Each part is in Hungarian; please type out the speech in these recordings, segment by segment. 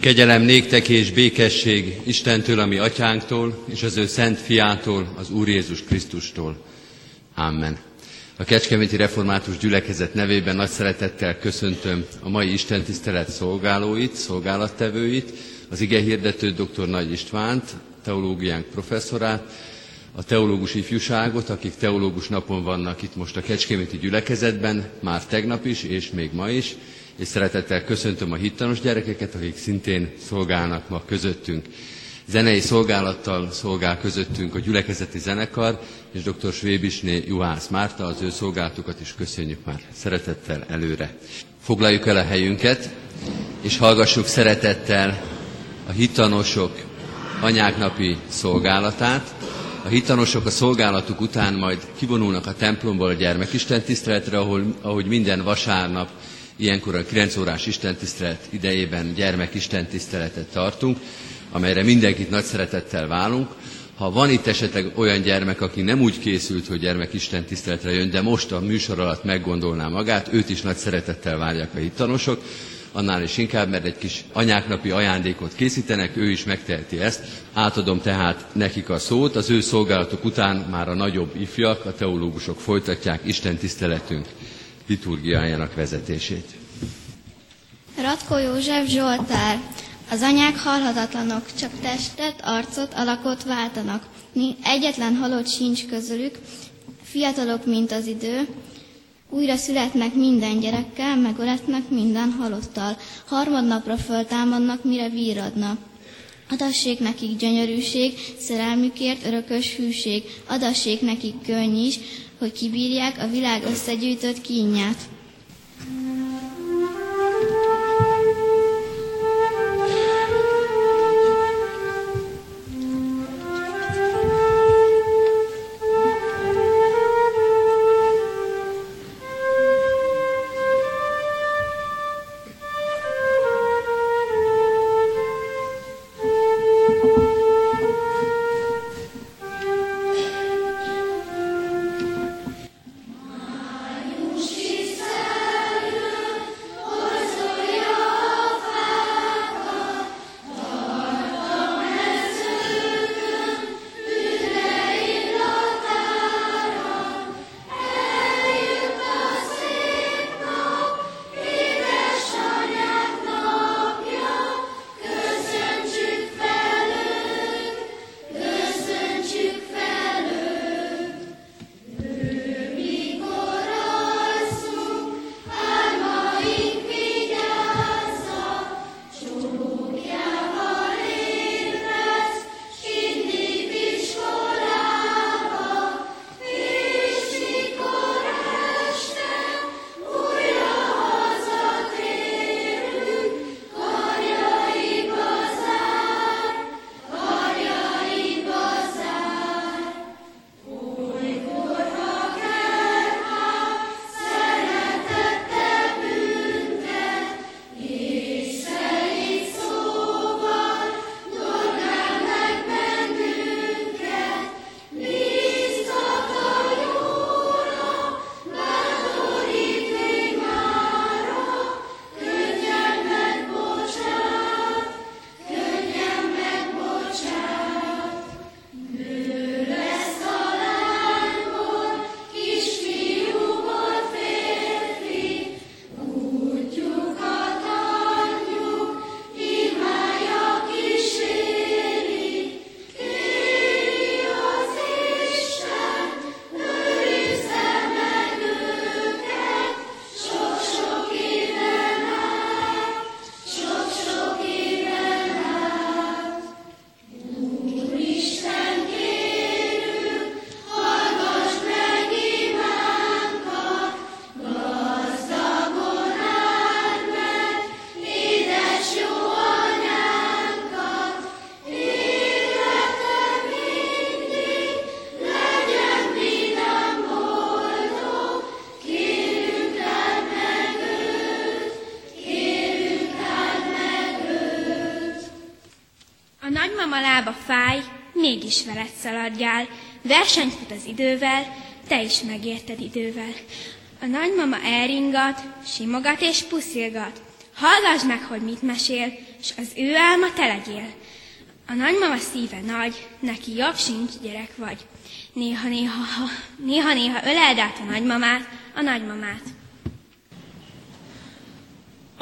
Kegyelem néktek és békesség Istentől, ami atyánktól, és az ő szent fiától, az Úr Jézus Krisztustól. Amen. A Kecskeméti Református Gyülekezet nevében nagy szeretettel köszöntöm a mai Isten tisztelet szolgálóit, szolgálattevőit, az ige hirdető dr. Nagy Istvánt, teológiánk professzorát, a teológus ifjúságot, akik teológus napon vannak itt most a Kecskeméti gyülekezetben, már tegnap is, és még ma is, és szeretettel köszöntöm a hittanos gyerekeket, akik szintén szolgálnak ma közöttünk. Zenei szolgálattal szolgál közöttünk a gyülekezeti zenekar, és dr. Svébisné Juhász Márta, az ő szolgálatukat is köszönjük már szeretettel előre. Foglaljuk el a helyünket, és hallgassuk szeretettel a hittanosok anyáknapi szolgálatát, a hitanosok a szolgálatuk után majd kivonulnak a templomból a gyermekisten tiszteletre, ahol, ahogy minden vasárnap, ilyenkor a 9 órás istentisztelet idejében gyermekisten tiszteletet tartunk, amelyre mindenkit nagy szeretettel válunk. Ha van itt esetleg olyan gyermek, aki nem úgy készült, hogy gyermekisten tiszteletre jön, de most a műsor alatt meggondolná magát, őt is nagy szeretettel várják a hittanosok, annál is inkább, mert egy kis anyáknapi ajándékot készítenek, ő is megteheti ezt. Átadom tehát nekik a szót, az ő szolgálatok után már a nagyobb ifjak, a teológusok folytatják Isten tiszteletünk liturgiájának vezetését. Ratkó József Zsoltár. Az anyák halhatatlanok, csak testet, arcot, alakot váltanak. Egyetlen halott sincs közülük, fiatalok, mint az idő, újra születnek minden gyerekkel, megöletnek minden halottal. Harmadnapra föltámadnak, mire víradna. Adassék nekik gyönyörűség, szerelmükért örökös hűség. Adassék nekik könny is, hogy kibírják a világ összegyűjtött kínját. Mégis veled szaladjál. Versenyt fut az idővel, te is megérted idővel. A nagymama elringat, simogat és puszilgat. Hallgass meg, hogy mit mesél, és az ő álma te legyél. A nagymama szíve nagy, neki jobb sincs, gyerek vagy. Néha-néha, néha-néha öleld át a nagymamát, a nagymamát.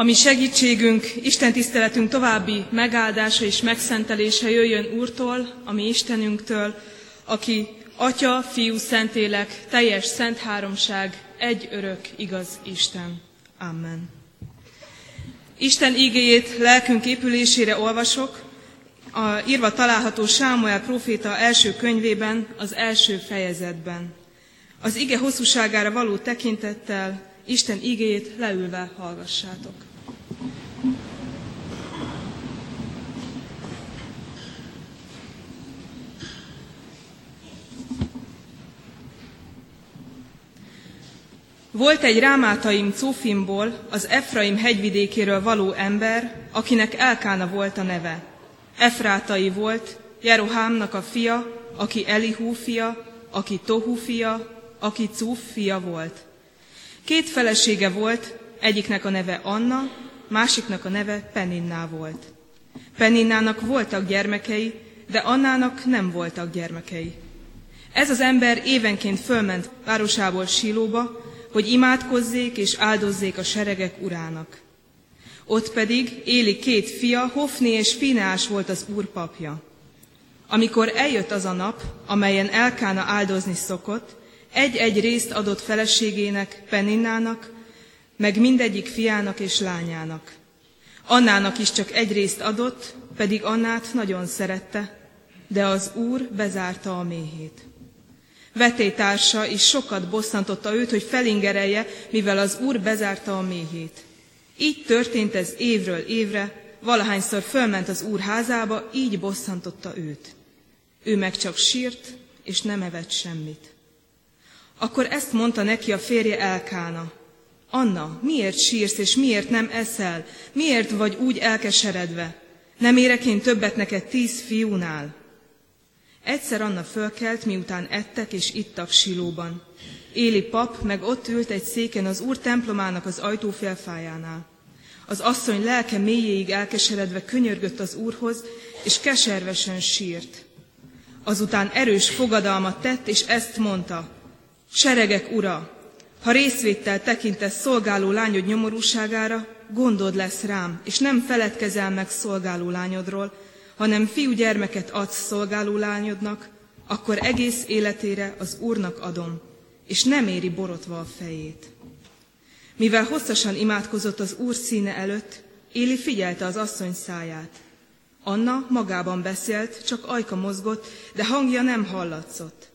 Ami segítségünk, Isten tiszteletünk további megáldása és megszentelése jöjjön Úrtól, ami Istenünktől, aki Atya, Fiú, Szentélek, teljes szent háromság, egy örök, igaz Isten. Amen. Isten igéjét lelkünk épülésére olvasok, a írva található Sámuel proféta első könyvében, az első fejezetben. Az ige hosszúságára való tekintettel Isten igéjét leülve hallgassátok. Volt egy rámátaim Cófimból, az Efraim hegyvidékéről való ember, akinek Elkána volt a neve. Efrátai volt, Jerohámnak a fia, aki Elihú fia, aki Tohu fia, aki Cúf fia volt. Két felesége volt, egyiknek a neve Anna, másiknak a neve Peninná volt. Peninnának voltak gyermekei, de Annának nem voltak gyermekei. Ez az ember évenként fölment városából Silóba, hogy imádkozzék és áldozzék a seregek urának. Ott pedig Éli két fia, Hofni és Finás volt az úr papja. Amikor eljött az a nap, amelyen Elkána áldozni szokott, egy-egy részt adott feleségének, Peninnának, meg mindegyik fiának és lányának. Annának is csak egy részt adott, pedig Annát nagyon szerette, de az úr bezárta a méhét. Vetétársa is sokat bosszantotta őt, hogy felingerelje, mivel az úr bezárta a méhét. Így történt ez évről évre, valahányszor fölment az úr házába, így bosszantotta őt. Ő meg csak sírt, és nem evett semmit. Akkor ezt mondta neki a férje Elkána. Anna, miért sírsz, és miért nem eszel? Miért vagy úgy elkeseredve? Nem érek én többet neked tíz fiúnál? Egyszer Anna fölkelt, miután ettek és ittak Silóban. Éli pap meg ott ült egy széken az úr templomának az ajtófélfájánál. Az asszony lelke mélyéig elkeseredve könyörgött az úrhoz, és keservesen sírt. Azután erős fogadalmat tett, és ezt mondta, Seregek ura, ha részvéttel tekintesz szolgáló lányod nyomorúságára, gondod lesz rám, és nem feledkezel meg szolgáló lányodról, hanem fiúgyermeket adsz szolgáló lányodnak, akkor egész életére az Úrnak adom, és nem éri borotva a fejét. Mivel hosszasan imádkozott az Úr színe előtt, Éli figyelte az asszony száját. Anna magában beszélt, csak ajka mozgott, de hangja nem hallatszott.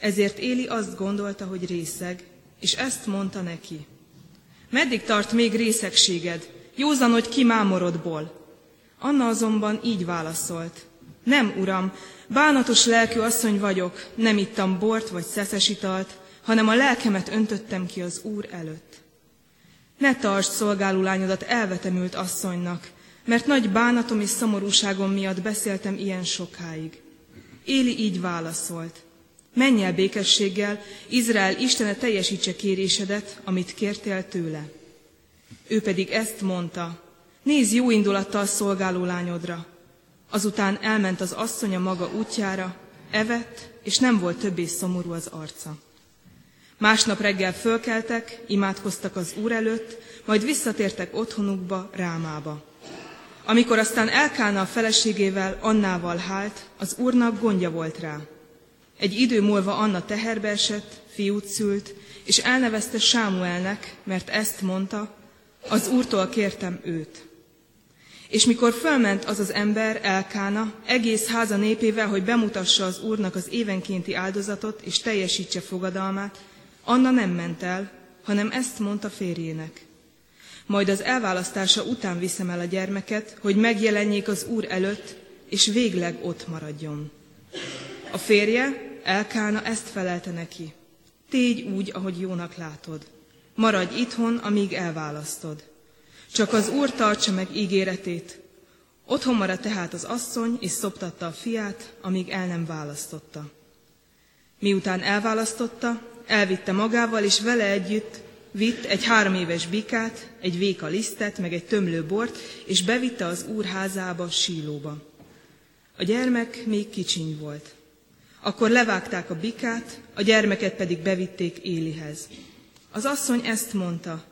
Ezért Éli azt gondolta, hogy részeg, és ezt mondta neki. Meddig tart még részegséged? Józanodj ki mámorodból. Anna azonban így válaszolt. Nem, uram, bánatos lelkű asszony vagyok, nem ittam bort vagy szeszes italt, hanem a lelkemet öntöttem ki az Úr előtt. Ne tartsd szolgáló lányodat elvetemült asszonynak, mert nagy bánatom és szomorúságom miatt beszéltem ilyen sokáig. Éli így válaszolt. Menj el békességgel, Izrael Istene teljesítse kérésedet, amit kértél tőle. Ő pedig ezt mondta, Nézz jó indulattal szolgáló lányodra. Azután elment az asszonya maga útjára, evett, és nem volt többé szomorú az arca. Másnap reggel fölkeltek, imádkoztak az úr előtt, majd visszatértek otthonukba, Rámába. Amikor aztán Elkána a feleségével, Annával hált, az úrnak gondja volt rá. Egy idő múlva Anna teherbe esett, fiút szült, és elnevezte Sámuelnek, mert ezt mondta, az úrtól kértem őt. És mikor fölment az az ember, Elkána, egész háza népével, hogy bemutassa az Úrnak az évenkénti áldozatot, és teljesítse fogadalmát, Anna nem ment el, hanem ezt mondta férjének. Majd az elválasztása után viszem el a gyermeket, hogy megjelenjék az Úr előtt, és végleg ott maradjon. A férje, Elkána ezt felelte neki. Tégy úgy, ahogy jónak látod. Maradj itthon, amíg elválasztod. Csak az Úr tartsa meg ígéretét. Otthon maradt tehát az asszony, és szoptatta a fiát, amíg el nem választotta. Miután elválasztotta, elvitte magával, és vele együtt vitt egy három éves bikát, egy véka lisztet, meg egy tömlő bort, és bevitte az úr házába, sílóba. A gyermek még kicsiny volt. Akkor levágták a bikát, a gyermeket pedig bevitték Élihez. Az asszony ezt mondta,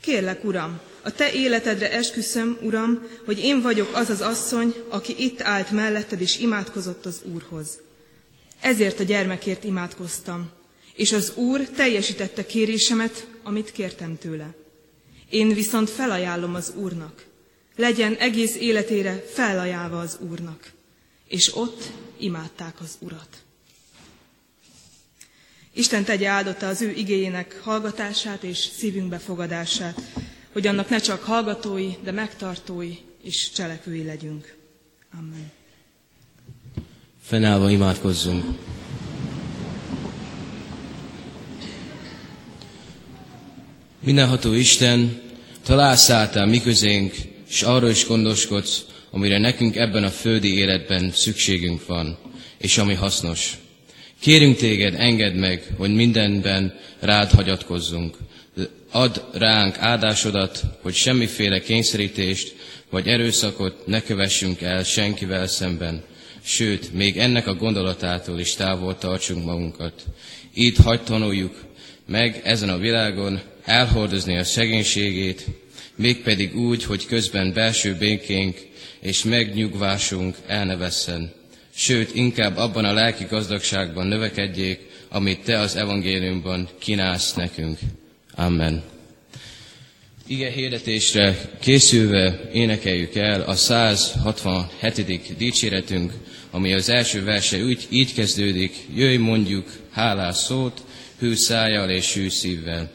kérlek, uram, a te életedre esküszöm, uram, hogy én vagyok az az asszony, aki itt állt melletted és imádkozott az úrhoz. Ezért a gyermekért imádkoztam, és az úr teljesítette kérésemet, amit kértem tőle. Én viszont felajánlom az úrnak. Legyen egész életére felajánlva az úrnak. És ott imádták az urat. Isten tegye áldotta az ő igényének hallgatását és szívünk befogadását, hogy annak ne csak hallgatói, de megtartói és cselekvői legyünk. Amen. Fennállva imádkozzunk. Mindenható Isten, találsz által mi közénk, és arról is gondoskodsz, amire nekünk ebben a földi életben szükségünk van, és ami hasznos. Kérünk téged, engedd meg, hogy mindenben rád hagyatkozzunk. Add ránk áldásodat, hogy semmiféle kényszerítést vagy erőszakot ne kövessünk el senkivel szemben, sőt, még ennek a gondolatától is távol tartsunk magunkat. Így hagy tanuljuk meg ezen a világon elhordozni a szegénységét, mégpedig úgy, hogy közben belső békénk és megnyugvásunk el ne vesszen. Sőt, inkább abban a lelki gazdagságban növekedjék, amit Te az evangéliumban kínálsz nekünk. Amen. Ige hirdetésre készülve énekeljük el a 167. dicséretünk, ami az első verse úgy, így kezdődik, jöjj mondjuk hálás szót, hű szájjal és hű szívvel.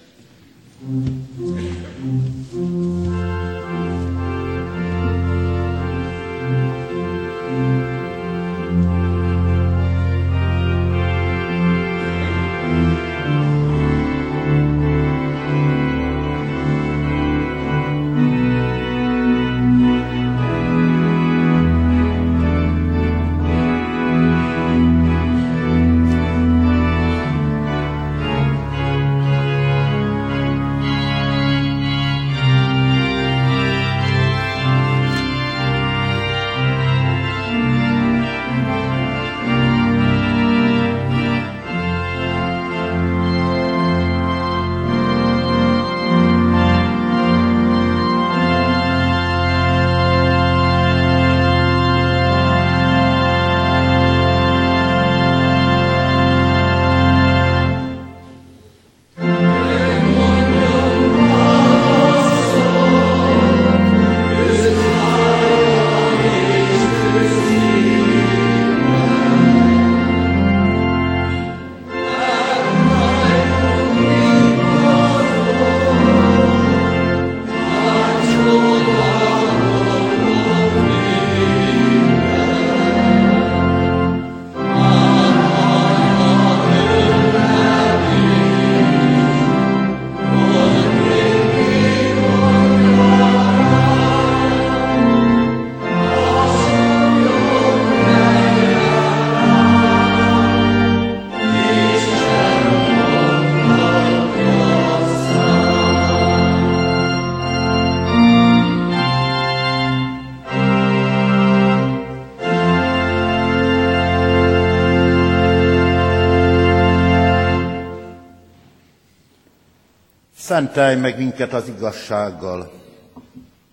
Szentelj meg minket az igazsággal,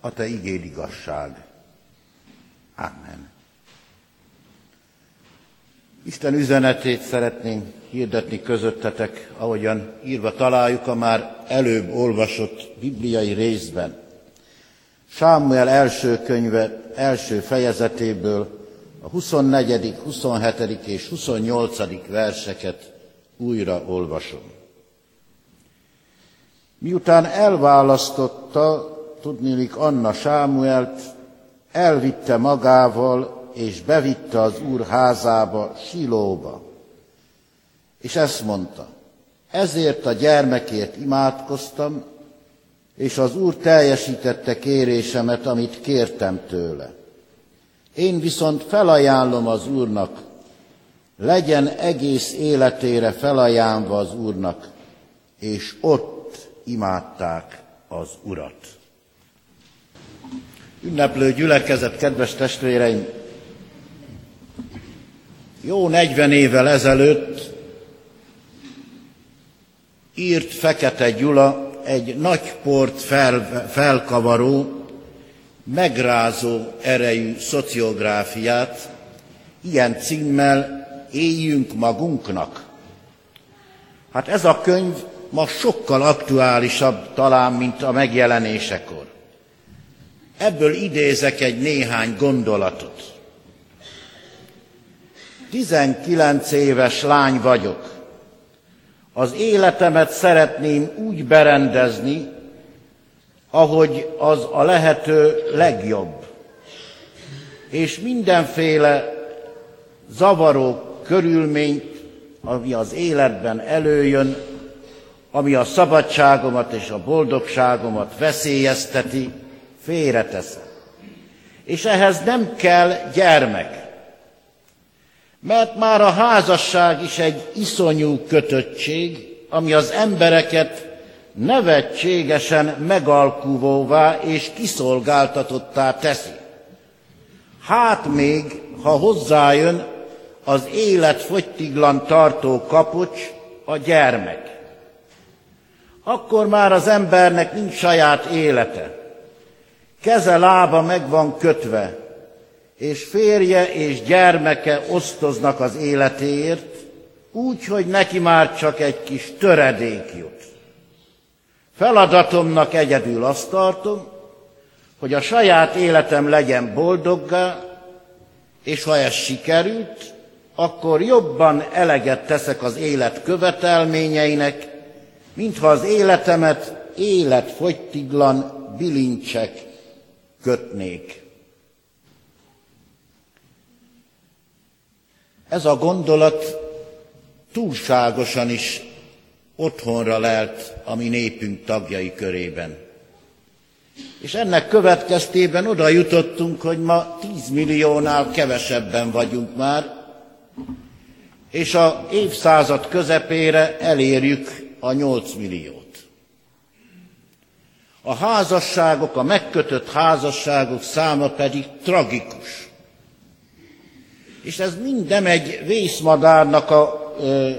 a Te igéd igazság. Amen. Isten üzenetét szeretnénk hirdetni közöttetek, ahogyan írva találjuk a már előbb olvasott bibliai részben. Sámuel első könyve első fejezetéből a 24., 27. és 28. verseket újra olvasom. Miután elválasztotta, tudnélik Anna Sámuelt, elvitte magával, és bevitte az úr házába, Silóba. És ezt mondta, ezért a gyermekért imádkoztam, és az úr teljesítette kérésemet, amit kértem tőle. Én viszont felajánlom az úrnak, legyen egész életére felajánlva az úrnak, és ott imádták az Urat. Ünneplő gyülekezet, kedves testvéreim! Jó 40 évvel ezelőtt írt Fekete Gyula egy nagy port fel, felkavaró, megrázó erejű szociográfiát, ilyen címmel Éljünk magunknak. Hát ez a könyv ma sokkal aktuálisabb talán, mint a megjelenésekor. Ebből idézek egy néhány gondolatot. 19 éves lány vagyok. Az életemet szeretném úgy berendezni, ahogy az a lehető legjobb. És mindenféle zavaró körülményt, ami az életben előjön, ami a szabadságomat és a boldogságomat veszélyezteti, félreteszem. És ehhez nem kell gyermek. Mert már a házasság is egy iszonyú kötöttség, ami az embereket nevetségesen megalkuvóvá és kiszolgáltatottá teszi. Hát még, ha hozzájön az élet fogytiglan tartó kapocs, a gyermek. Akkor már az embernek nincs saját élete. Keze lába meg van kötve, és férje és gyermeke osztoznak az életéért, úgy, hogy neki már csak egy kis töredék jut. Feladatomnak egyedül azt tartom, hogy a saját életem legyen boldoggá, és ha ez sikerült, akkor jobban eleget teszek az élet követelményeinek, mintha az életemet életfogytiglan bilincsek kötnék. Ez a gondolat túlságosan is otthonra lelt a mi népünk tagjai körében. És ennek következtében oda jutottunk, hogy ma 10 milliónál kevesebben vagyunk már, és a évszázad közepére elérjük a 8 milliót. A házasságok, a megkötött házasságok száma pedig tragikus. És ez mind nem egy vészmadárnak a ö,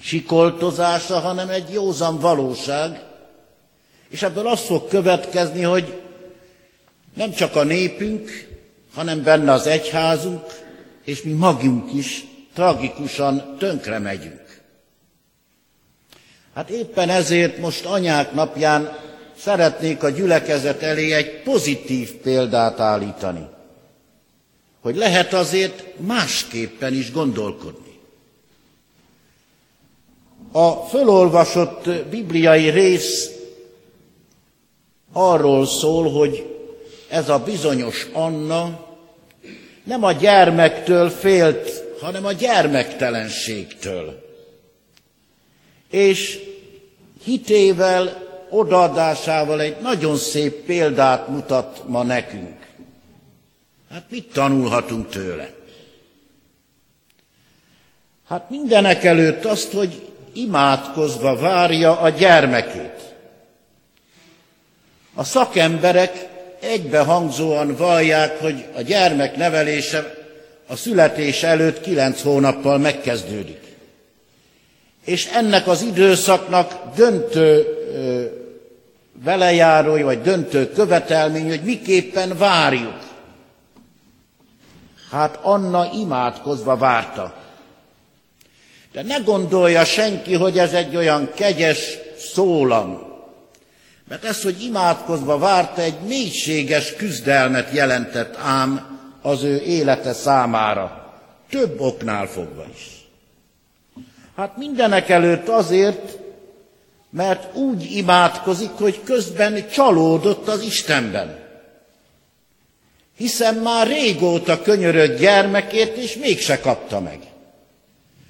sikoltozása, hanem egy józan valóság. És ebből az fog következni, hogy nem csak a népünk, hanem benne az egyházunk, és mi magunk is tragikusan tönkre megyünk. Hát éppen ezért most anyák napján szeretnék a gyülekezet elé egy pozitív példát állítani, hogy lehet azért másképpen is gondolkodni. A fölolvasott bibliai rész arról szól, hogy ez a bizonyos Anna nem a gyermektől félt, hanem a gyermektelenségtől. És hitével odaadásával egy nagyon szép példát mutat ma nekünk. Hát mit tanulhatunk tőle? Hát mindenek előtt azt, hogy imádkozva várja a gyermekét. A szakemberek egybehangzóan vallják, hogy a gyermek nevelése a születés előtt kilenc hónappal megkezdődik. És ennek az időszaknak döntő velejárója, vagy döntő követelmény, hogy miképpen várjuk. Hát Anna imádkozva várta. De ne gondolja senki, hogy ez egy olyan kegyes szólam. Mert ez, hogy imádkozva várta, egy mélységes küzdelmet jelentett ám az ő élete számára. Több oknál fogva is. Hát mindenek előtt azért, mert úgy imádkozik, hogy közben csalódott az Istenben. Hiszen már régóta könyörög gyermekért, és mégse kapta meg.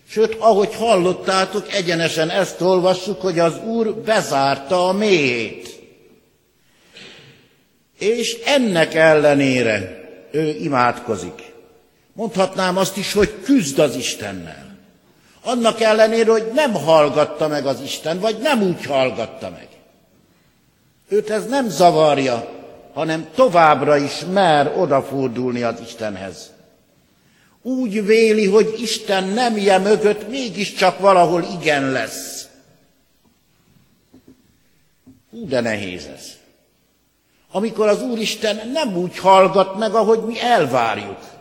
Sőt, ahogy hallottátok, egyenesen ezt olvassuk, hogy az Úr bezárta a mélyét. És ennek ellenére ő imádkozik. Mondhatnám azt is, hogy küzd az Istennel. Annak ellenére, hogy nem hallgatta meg az Isten, vagy nem úgy hallgatta meg. Őt ez nem zavarja, hanem továbbra is mer odafordulni az Istenhez. Úgy véli, hogy Isten nemje mögött mégiscsak valahol igen lesz. Hú, de nehéz ez. Amikor az Úristen nem úgy hallgat meg, ahogy mi elvárjuk.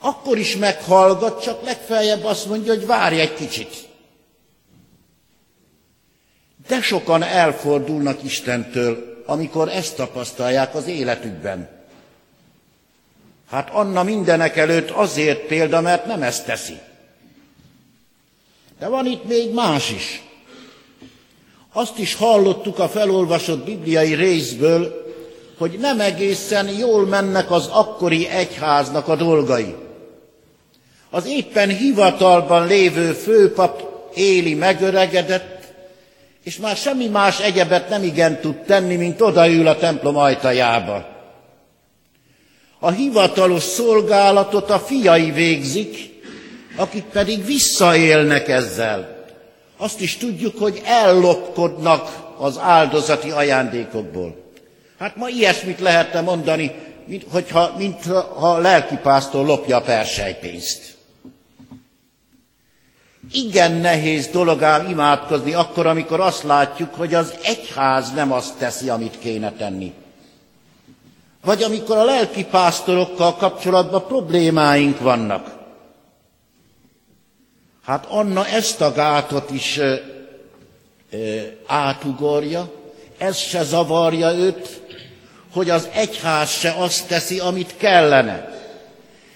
Akkor is meghallgat, csak legfeljebb azt mondja, hogy várj egy kicsit. De sokan elfordulnak Istentől, amikor ezt tapasztalják az életükben. Hát Anna mindenek előtt azért példa, mert nem ezt teszi. De van itt még más is. Azt is hallottuk a felolvasott bibliai részből, hogy nem egészen jól mennek az akkori egyháznak a dolgai. Az éppen hivatalban lévő főpap Éli megöregedett, és már semmi más egyebet nem igen tud tenni, mint odaül a templom ajtajába. A hivatalos szolgálatot a fiai végzik, akik pedig visszaélnek ezzel. Azt is tudjuk, hogy ellopkodnak az áldozati ajándékokból. Hát ma ilyesmit lehetne mondani, mint, hogyha, mint ha a lelkipásztor lopja a persejpénzt. Igen nehéz dolog ám imádkozni akkor, amikor azt látjuk, hogy az egyház nem azt teszi, amit kéne tenni. Vagy amikor a lelki pásztorokkal kapcsolatban problémáink vannak. Hát Anna ezt a gátot is ö, ö, átugorja, ez se zavarja őt, hogy az egyház se azt teszi, amit kellene.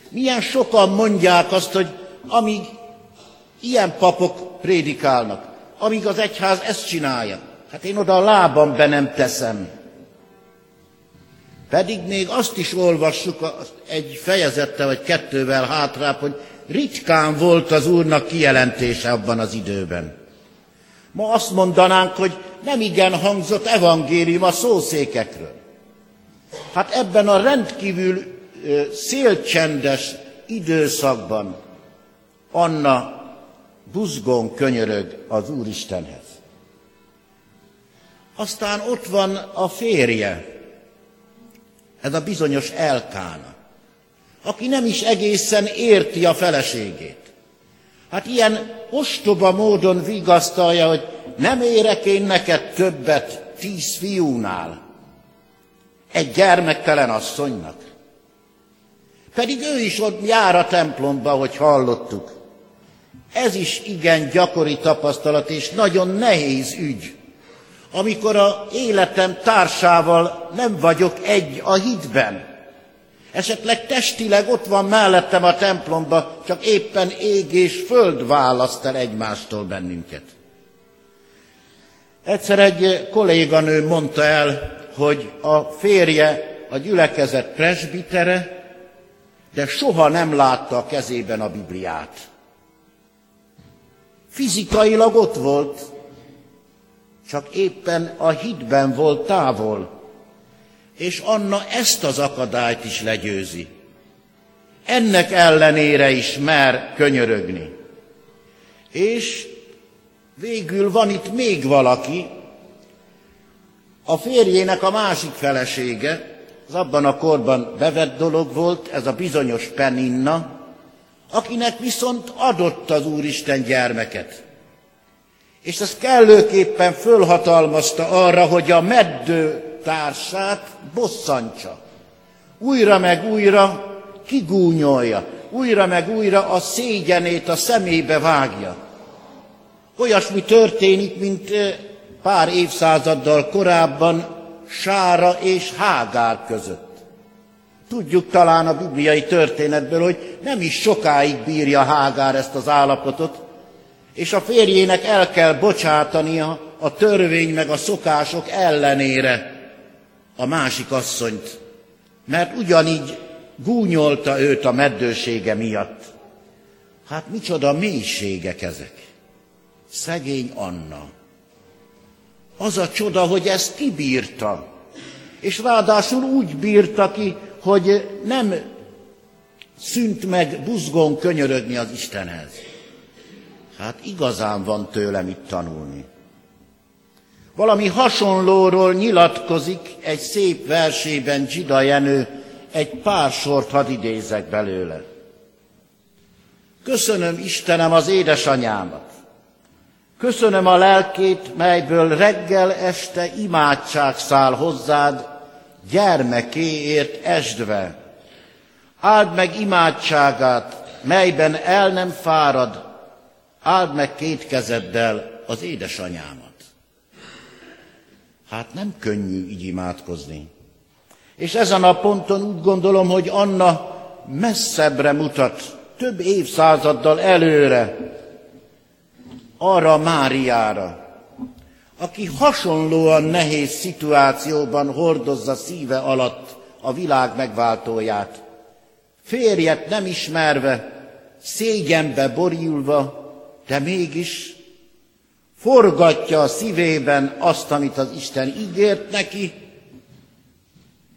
Milyen sokan mondják azt, hogy amíg Ilyen papok prédikálnak, amíg az egyház ezt csinálja. Hát én oda a lábam be nem teszem. Pedig még azt is olvassuk egy fejezettel vagy kettővel hátrább, hogy ritkán volt az Úrnak kijelentése abban az időben. Ma azt mondanánk, hogy nem igen hangzott evangélium a szószékekről. Hát ebben a rendkívül szélcsendes időszakban Anna buzgón könyörög az Úristenhez. Aztán ott van a férje, ez a bizonyos Elkána, aki nem is egészen érti a feleségét. Hát ilyen ostoba módon vigasztalja, hogy nem érek én neked többet tíz fiúnál, egy gyermektelen asszonynak. Pedig ő is ott jár a templomba, hogy hallottuk. Ez is igen gyakori tapasztalat, és nagyon nehéz ügy, amikor a életem társával nem vagyok egy a hitben. Esetleg testileg ott van mellettem a templomba, csak éppen ég és föld választ el egymástól bennünket. Egyszer egy kolléganő mondta el, hogy a férje a gyülekezet presbitere, de soha nem látta a kezében a Bibliát. Fizikailag ott volt, csak éppen a hitben volt távol. És Anna ezt az akadályt is legyőzi. Ennek ellenére is mer könyörögni. És végül van itt még valaki, a férjének a másik felesége, az abban a korban bevett dolog volt, ez a bizonyos Peninna, akinek viszont adott az Úristen gyermeket. És ez kellőképpen fölhatalmazta arra, hogy a meddő társát bosszantsa. Újra meg újra kigúnyolja, újra meg újra a szégyenét a szemébe vágja. Olyasmi történik, mint pár évszázaddal korábban Sára és Hágár között. Tudjuk talán a bibliai történetből, hogy nem is sokáig bírja Hágár ezt az állapotot, és a férjének el kell bocsátania a törvény meg a szokások ellenére a másik asszonyt, mert ugyanígy gúnyolta őt a meddősége miatt. Hát micsoda mélységek ezek. Szegény Anna. Az a csoda, hogy ezt kibírta. És ráadásul úgy bírta ki, hogy nem szűnt meg buzgón könyörögni az Istenhez. Hát igazán van tőle mit tanulni. Valami hasonlóról nyilatkozik egy szép versében Csida Jenő, egy pár sort hadd idézek belőle. Köszönöm Istenem az édesanyámat. Köszönöm a lelkét, melyből reggel este imádság száll hozzád, gyermekéért esdve. Áld meg imádságát, melyben el nem fárad, áld meg két kezeddel az édesanyámat. Hát nem könnyű így imádkozni. És ezen a ponton úgy gondolom, hogy Anna messzebbre mutat, több évszázaddal előre, arra Máriára, aki hasonlóan nehéz szituációban hordozza szíve alatt a világ megváltóját. Férjet nem ismerve, szégyenbe borulva, de mégis forgatja a szívében azt, amit az Isten ígért neki,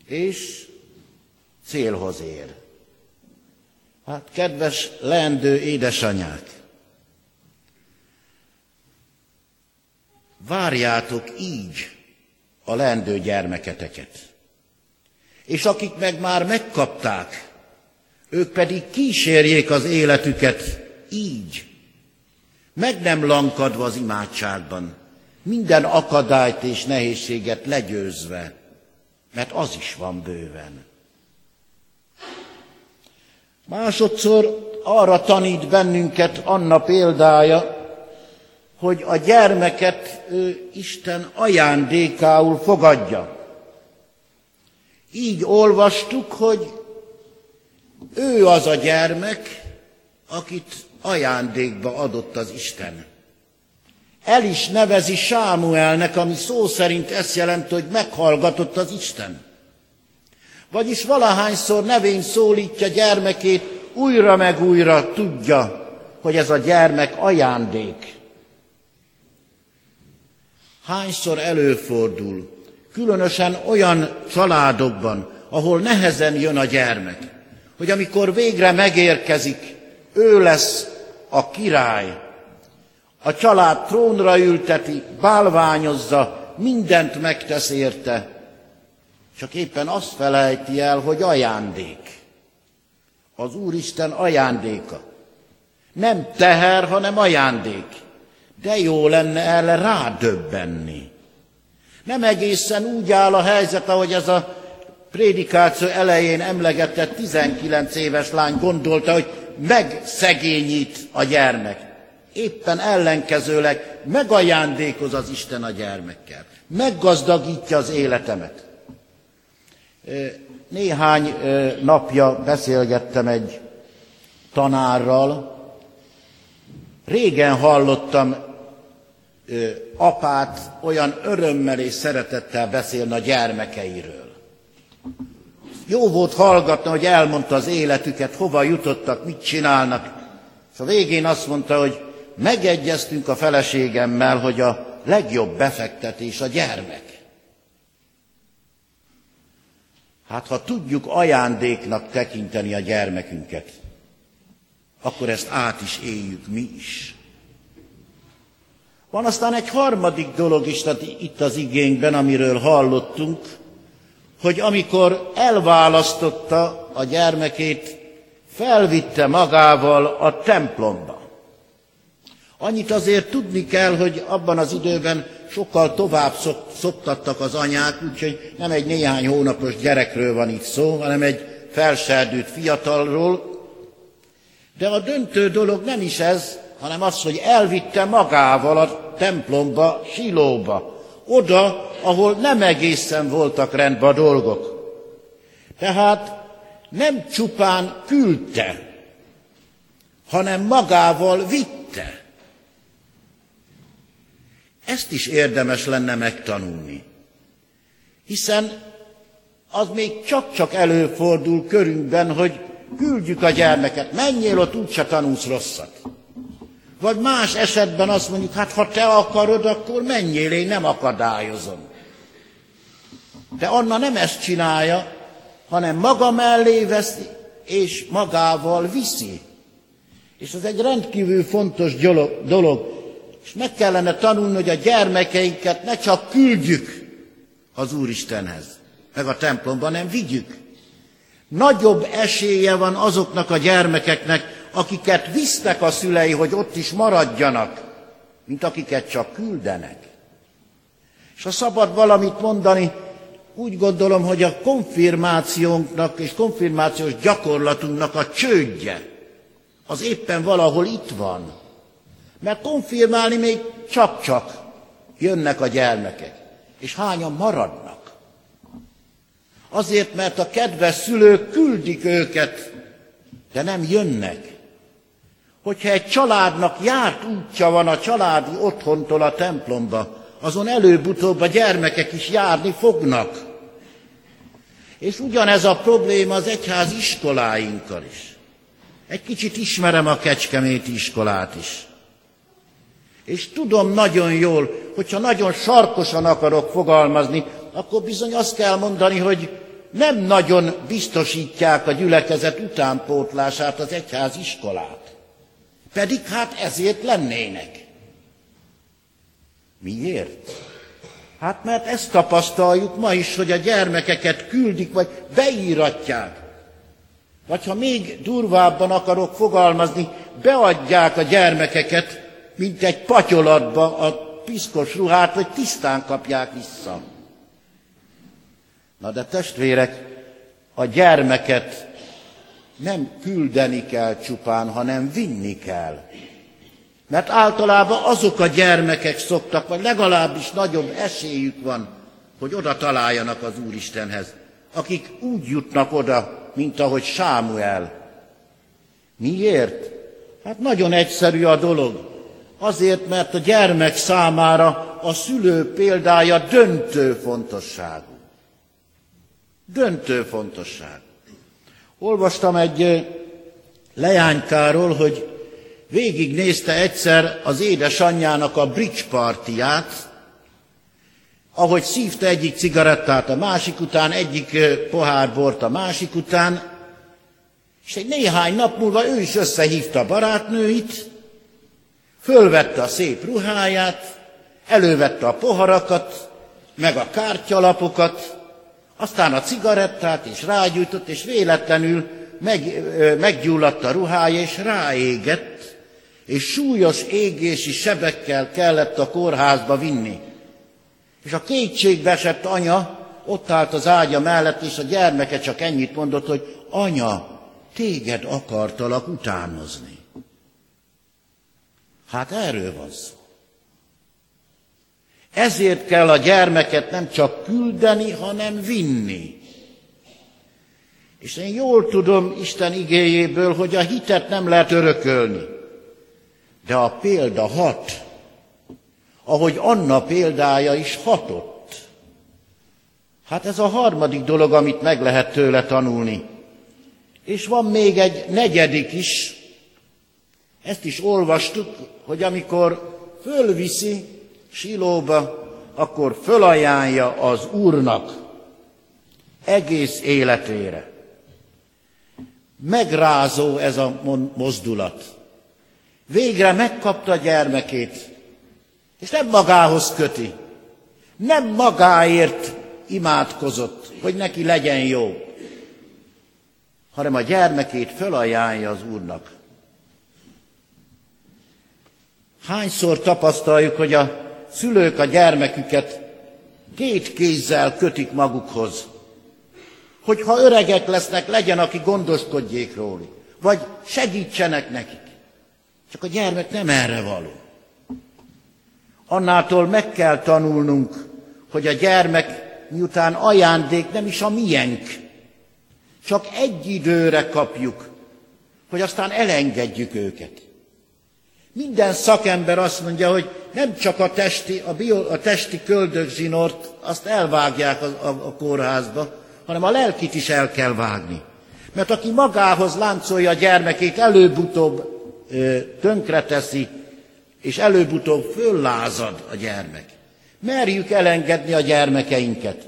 és célhoz ér. Hát, kedves leendő édesanyák, várjátok így a leendő gyermeketeket. És akik meg már megkapták, ők pedig kísérjék az életüket így, meg nem lankadva az imádságban, minden akadályt és nehézséget legyőzve, mert az is van bőven. Másodszor arra tanít bennünket Anna példája, hogy a gyermeket Isten ajándékául fogadja. Így olvastuk, hogy ő az a gyermek, akit ajándékba adott az Isten. El is nevezi Sámuelnek, ami szó szerint ezt jelenti, hogy meghallgatott az Isten. Vagyis valahányszor nevén szólítja gyermekét, újra meg újra tudja, hogy ez a gyermek ajándék. Hányszor előfordul, különösen olyan családokban, ahol nehezen jön a gyermek, hogy amikor végre megérkezik, ő lesz a király, a család trónra ülteti, bálványozza, mindent megtesz érte, csak éppen azt felejti el, hogy ajándék. Az Úristen ajándéka. Nem teher, hanem ajándék. De jó lenne erre rádöbbenni. Nem egészen úgy áll a helyzet, ahogy ez a prédikáció elején emlegetett 19 éves lány gondolta, hogy megszegényít a gyermek. Éppen ellenkezőleg megajándékoz az Isten a gyermekkel. Meggazdagítja az életemet. Néhány napja beszélgettem egy tanárral. Régen hallottam apát olyan örömmel és szeretettel beszélni a gyermekeiről. Jó volt hallgatni, hogy elmondta az életüket, hova jutottak, mit csinálnak. És a végén azt mondta, hogy megegyeztünk a feleségemmel, hogy a legjobb befektetés a gyermek. Hát ha tudjuk ajándéknak tekinteni a gyermekünket, akkor ezt át is éljük mi is. Van aztán egy harmadik dolog is tehát itt az igényben, amiről hallottunk, hogy amikor elválasztotta a gyermekét, felvitte magával a templomba. Annyit azért tudni kell, hogy abban az időben sokkal tovább szoktattak az anyák, úgyhogy nem egy néhány hónapos gyerekről van itt szó, hanem egy felserdült fiatalról. De a döntő dolog nem is ez, hanem az, hogy elvitte magával a templomba, Silóba, oda, ahol nem egészen voltak rendben a dolgok. Tehát nem csupán küldte, hanem magával vitte. Ezt is érdemes lenne megtanulni. Hiszen az még csak-csak előfordul körünkben, hogy küldjük a gyermeket, menjél ott, úgyse tanulsz rosszat. Vagy más esetben azt mondjuk, hát ha te akarod, akkor menjél, én nem akadályozom. De Anna nem ezt csinálja, hanem maga mellé veszi, és magával viszi. És ez egy rendkívül fontos dolog. És meg kellene tanulni, hogy a gyermekeinket ne csak küldjük az Úristenhez, meg a templomban, nem vigyük. Nagyobb esélye van azoknak a gyermekeknek, akiket visznek a szülei, hogy ott is maradjanak, mint akiket csak küldenek. És ha szabad valamit mondani, úgy gondolom, hogy a konfirmációnknak és konfirmációs gyakorlatunknak a csődje, az éppen valahol itt van. Mert konfirmálni még csak-csak jönnek a gyermekek. És hányan maradnak? Azért, mert a kedves szülők küldik őket, de nem jönnek. Hogyha egy családnak járt útja van a családi otthontól a templomba, azon előbb-utóbb a gyermekek is járni fognak. És ugyanez a probléma az egyház iskoláinkkal is. Egy kicsit ismerem a kecskeméti iskolát is. És tudom nagyon jól, hogyha nagyon sarkosan akarok fogalmazni, akkor bizony azt kell mondani, hogy nem nagyon biztosítják a gyülekezet utánpótlását az egyház iskolát. Pedig hát ezért lennének. Miért? Hát mert ezt tapasztaljuk ma is, hogy a gyermekeket küldik, vagy beíratják. Vagy ha még durvábban akarok fogalmazni, beadják a gyermekeket, mint egy patyolatba a piszkos ruhát, hogy tisztán kapják vissza. Na de testvérek, a gyermeket nem küldeni kell csupán, hanem vinni kell. Mert általában azok a gyermekek szoktak, vagy legalábbis nagyobb esélyük van, hogy oda találjanak az Úristenhez, akik úgy jutnak oda, mint ahogy Sámuel. Miért? Hát nagyon egyszerű a dolog. Azért, mert a gyermek számára a szülő példája döntő fontosságú. Döntő fontosságú. Olvastam egy leánykáról, hogy végignézte egyszer az édesanyjának a bridge partiját, ahogy szívta egyik cigarettát a másik után, egyik pohár bort a másik után, és egy néhány nap múlva ő is összehívta barátnőit, fölvette a szép ruháját, elővette a poharakat, meg a kártyalapokat, aztán a cigarettát is rágyújtott, és véletlenül meg, meggyulladt a ruhája, és ráégett, és súlyos égési sebekkel kellett a kórházba vinni. És a kétségbe esett anya ott állt az ágya mellett, és a gyermeke csak ennyit mondott, hogy anya, téged akartalak utánozni. Hát erről van szó. Ezért kell a gyermeket nem csak küldeni, hanem vinni. És én jól tudom Isten igéjéből, hogy a hitet nem lehet örökölni. De a példa hat, ahogy Anna példája is hatott. Hát ez a harmadik dolog, amit meg lehet tőle tanulni. És van még egy negyedik is, ezt is olvastuk, hogy amikor fölviszi Silóba, akkor fölajánlja az Úrnak egész életére. Megrázó ez a mozdulat. Végre megkapta a gyermekét, és nem magához köti. Nem magáért imádkozott, hogy neki legyen jó, hanem a gyermekét fölajánlja az Úrnak. Hányszor tapasztaljuk, hogy a szülők a gyermeküket két kézzel kötik magukhoz, hogy ha öregek lesznek, legyen, aki gondoskodjék róluk, vagy segítsenek nekik. Csak a gyermek nem erre való. Annától meg kell tanulnunk, hogy a gyermek miután ajándék nem is a miénk, csak egy időre kapjuk, hogy aztán elengedjük őket. Minden szakember azt mondja, hogy nem csak a testi, a, bio, a testi köldögzsinort, azt elvágják a, a, a kórházba, hanem a lelkit is el kell vágni. Mert aki magához láncolja a gyermekét, előbb-utóbb tönkreteszi, és előbb-utóbb föllázad a gyermek. Merjük elengedni a gyermekeinket,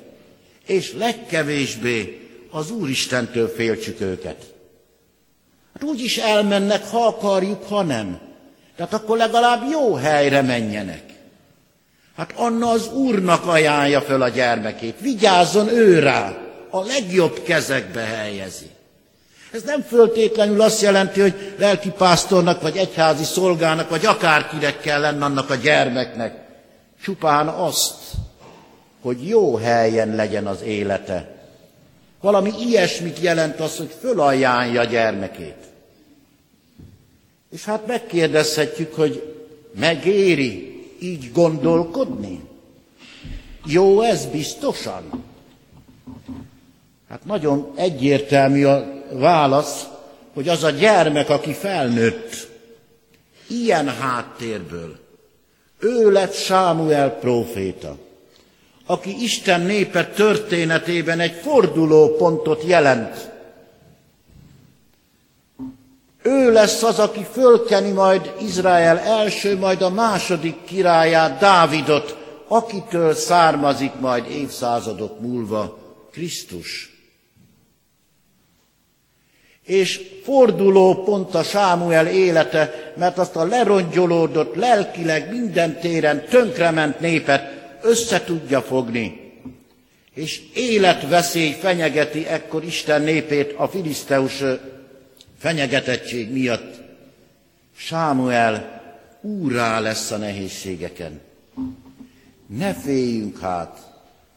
és legkevésbé az Úristentől féltsük őket. Hát úgy is elmennek, ha akarjuk, ha nem. Tehát akkor legalább jó helyre menjenek. Hát Anna az úrnak ajánlja föl a gyermekét, vigyázzon ő rá, a legjobb kezekbe helyezi. Ez nem föltétlenül azt jelenti, hogy lelkipásztornak, vagy egyházi szolgának, vagy akárkinek kell lenni annak a gyermeknek. Csupán azt, hogy jó helyen legyen az élete. Valami ilyesmit jelent az, hogy fölajánlja gyermekét. És hát megkérdezhetjük, hogy megéri így gondolkodni? Jó ez biztosan? Hát nagyon egyértelmű a válasz, hogy az a gyermek, aki felnőtt, ilyen háttérből, ő lett Sámuel próféta, aki Isten népe történetében egy fordulópontot jelent. Ő lesz az, aki fölkeni majd Izrael első, majd a második királyát, Dávidot, akitől származik majd évszázadok múlva Krisztus és forduló pont a Sámuel élete, mert azt a lerongyolódott, lelkileg minden téren tönkrement népet össze tudja fogni. És életveszély fenyegeti ekkor Isten népét a filiszteus fenyegetettség miatt. Sámuel úrá lesz a nehézségeken. Ne féljünk hát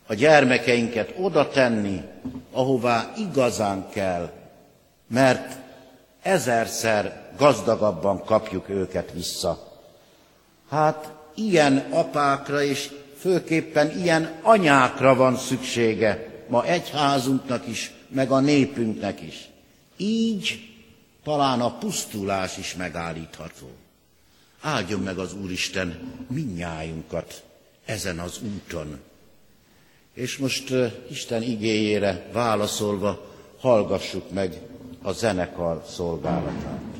a gyermekeinket oda tenni, ahová igazán kell, mert ezerszer gazdagabban kapjuk őket vissza. Hát ilyen apákra és főképpen ilyen anyákra van szüksége ma egyházunknak is, meg a népünknek is. Így talán a pusztulás is megállítható. Áldjon meg az Úristen minnyájunkat ezen az úton. És most Isten igéjére válaszolva hallgassuk meg a zenekar szolgálatát.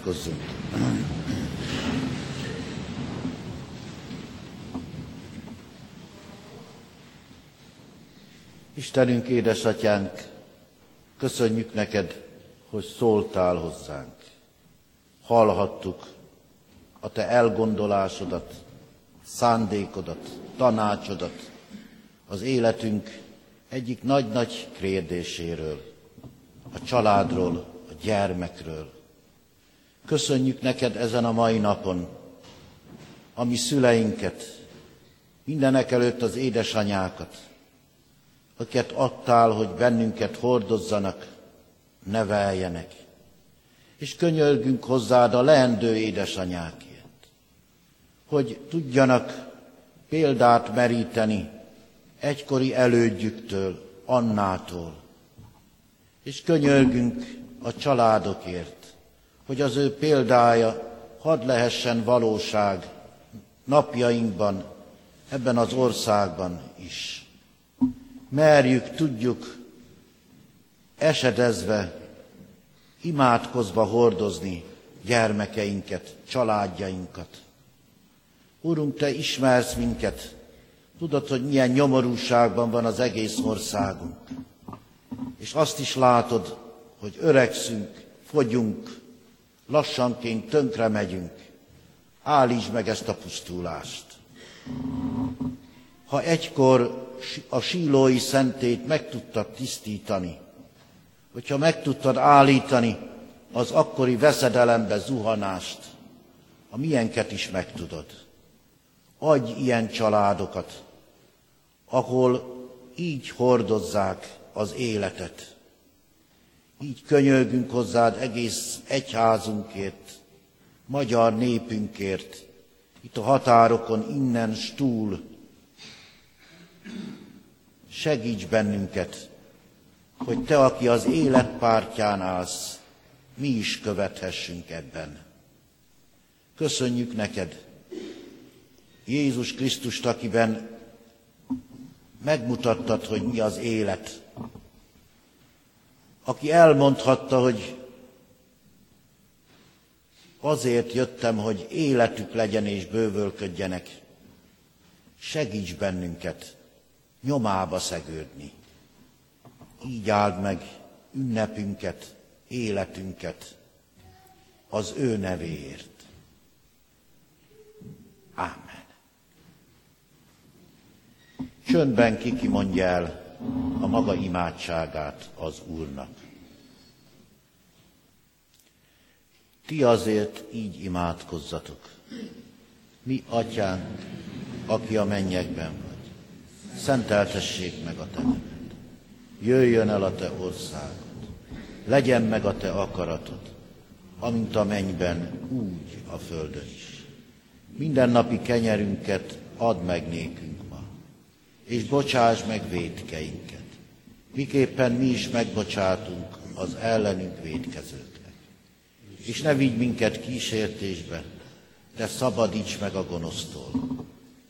Imádkozzunk. Istenünk, édesatyánk, köszönjük neked, hogy szóltál hozzánk. Hallhattuk a te elgondolásodat, szándékodat, tanácsodat az életünk egyik nagy-nagy kérdéséről, a családról, a gyermekről. Köszönjük neked ezen a mai napon, ami szüleinket, mindenek előtt az édesanyákat, akiket adtál, hogy bennünket hordozzanak, neveljenek. És könyörgünk hozzád a leendő édesanyákért, hogy tudjanak példát meríteni egykori elődjüktől, Annától. És könyörgünk a családokért, hogy az ő példája hadd lehessen valóság napjainkban, ebben az országban is. Merjük, tudjuk, esedezve, imádkozva hordozni gyermekeinket, családjainkat. Urunk, Te ismersz minket, tudod, hogy milyen nyomorúságban van az egész országunk. És azt is látod, hogy öregszünk, fogyunk, lassanként tönkre megyünk. Állítsd meg ezt a pusztulást. Ha egykor a sílói szentét meg tudtad tisztítani, hogyha meg tudtad állítani az akkori veszedelembe zuhanást, a milyenket is meg tudod. Adj ilyen családokat, ahol így hordozzák az életet. Így könyörgünk hozzád egész egyházunkért, magyar népünkért, itt a határokon, innen, stúl. Segíts bennünket, hogy te, aki az élet pártján állsz, mi is követhessünk ebben. Köszönjük neked, Jézus Krisztust, akiben megmutattad, hogy mi az élet. Aki elmondhatta, hogy azért jöttem, hogy életük legyen és bővölködjenek. Segíts bennünket nyomába szegődni. Így áld meg ünnepünket, életünket az ő nevéért. Ámen. Csöndben kiki mondja el a maga imádságát az Úrnak. Ti azért így imádkozzatok. Mi, atyánk, aki a mennyekben vagy, szenteltessék meg a te neved. Jöjjön el a te országod, legyen meg a te akaratod, amint a mennyben, úgy a földön is. Minden napi kenyerünket add meg nékünk és bocsáss meg védkeinket, miképpen mi is megbocsátunk az ellenünk védkezőknek. És ne vigy minket kísértésbe, de szabadíts meg a gonosztól,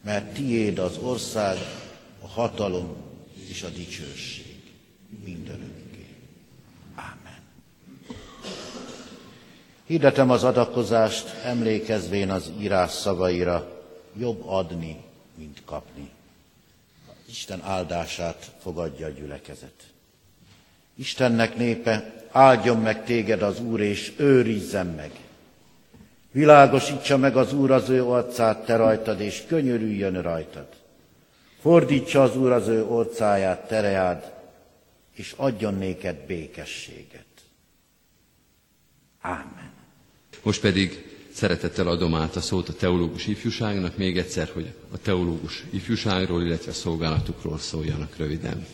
mert tiéd az ország, a hatalom és a dicsőség mindörökké. Ámen. Hirdetem az adakozást, emlékezvén az írás szavaira, jobb adni, mint kapni. Isten áldását fogadja a gyülekezet. Istennek népe, áldjon meg téged az Úr, és őrizzen meg. Világosítsa meg az Úr az ő arcát te rajtad, és könyörüljön rajtad. Fordítsa az Úr az ő orcáját tereád, és adjon néked békességet. Ámen. Most pedig Szeretettel adom át a szót a teológus ifjúságnak, még egyszer, hogy a teológus ifjúságról, illetve a szolgálatukról szóljanak röviden.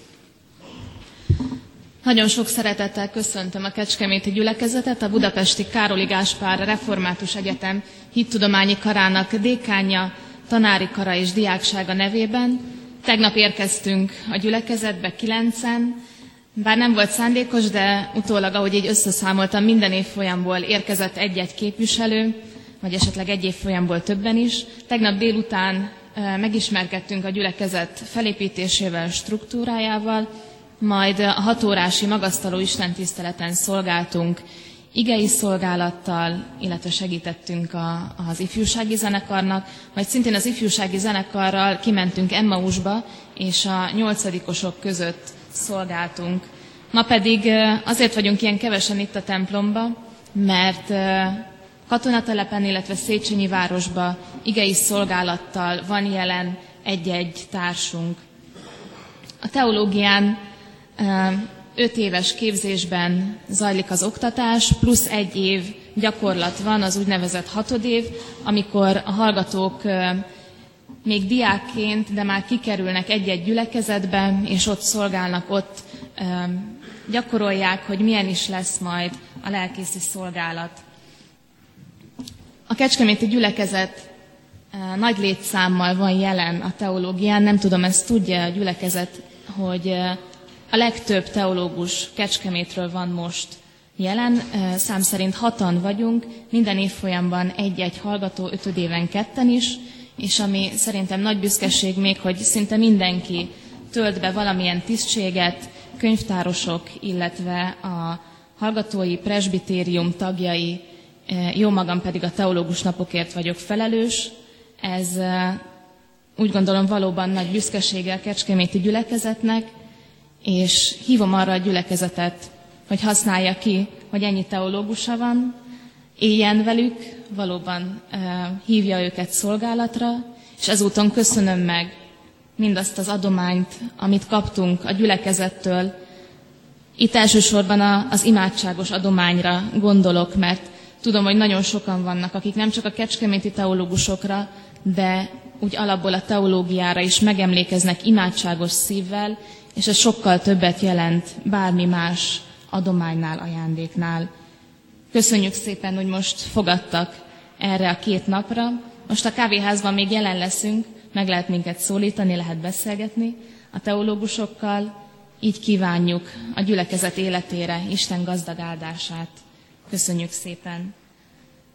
Nagyon sok szeretettel köszöntöm a Kecskeméti gyülekezetet, a Budapesti Károli Gáspár Református Egyetem hittudományi karának dékánja, tanári kara és diáksága nevében. Tegnap érkeztünk a gyülekezetbe kilencen, bár nem volt szándékos, de utólag, ahogy így összeszámoltam, minden évfolyamból érkezett egy-egy képviselő, vagy esetleg egy évfolyamból többen is. Tegnap délután megismerkedtünk a gyülekezet felépítésével, struktúrájával, majd a hatórási magasztaló istentiszteleten szolgáltunk igei szolgálattal, illetve segítettünk a, az ifjúsági zenekarnak, majd szintén az ifjúsági zenekarral kimentünk Emmausba, és a nyolcadikosok között szolgáltunk. Ma pedig azért vagyunk ilyen kevesen itt a templomba, mert katonatelepen, illetve Széchenyi városba igei szolgálattal van jelen egy-egy társunk. A teológián öt éves képzésben zajlik az oktatás, plusz egy év gyakorlat van, az úgynevezett hatodév, amikor a hallgatók még diákként, de már kikerülnek egy-egy gyülekezetbe, és ott szolgálnak, ott gyakorolják, hogy milyen is lesz majd a lelkészi szolgálat. A Kecskeméti gyülekezet nagy létszámmal van jelen a teológián, nem tudom, ezt tudja a gyülekezet, hogy a legtöbb teológus Kecskemétről van most jelen, szám szerint hatan vagyunk, minden évfolyamban egy-egy hallgató, ötödéven ketten is, és ami szerintem nagy büszkeség még, hogy szinte mindenki tölt be valamilyen tisztséget, könyvtárosok, illetve a hallgatói presbitérium tagjai, jó magam pedig a teológus napokért vagyok felelős. Ez úgy gondolom valóban nagy büszkesége a Kecskeméti gyülekezetnek, és hívom arra a gyülekezetet, hogy használja ki, hogy ennyi teológusa van, éljen velük, valóban hívja őket szolgálatra, és ezúton köszönöm meg mindazt az adományt, amit kaptunk a gyülekezettől. Itt elsősorban az imádságos adományra gondolok, mert tudom, hogy nagyon sokan vannak, akik nem csak a kecskeméti teológusokra, de úgy alapból a teológiára is megemlékeznek imádságos szívvel, és ez sokkal többet jelent bármi más adománynál, ajándéknál. Köszönjük szépen, hogy most fogadtak erre a két napra. Most a kávéházban még jelen leszünk, meg lehet minket szólítani, lehet beszélgetni a teológusokkal, így kívánjuk a gyülekezet életére Isten gazdag áldását. Köszönjük szépen!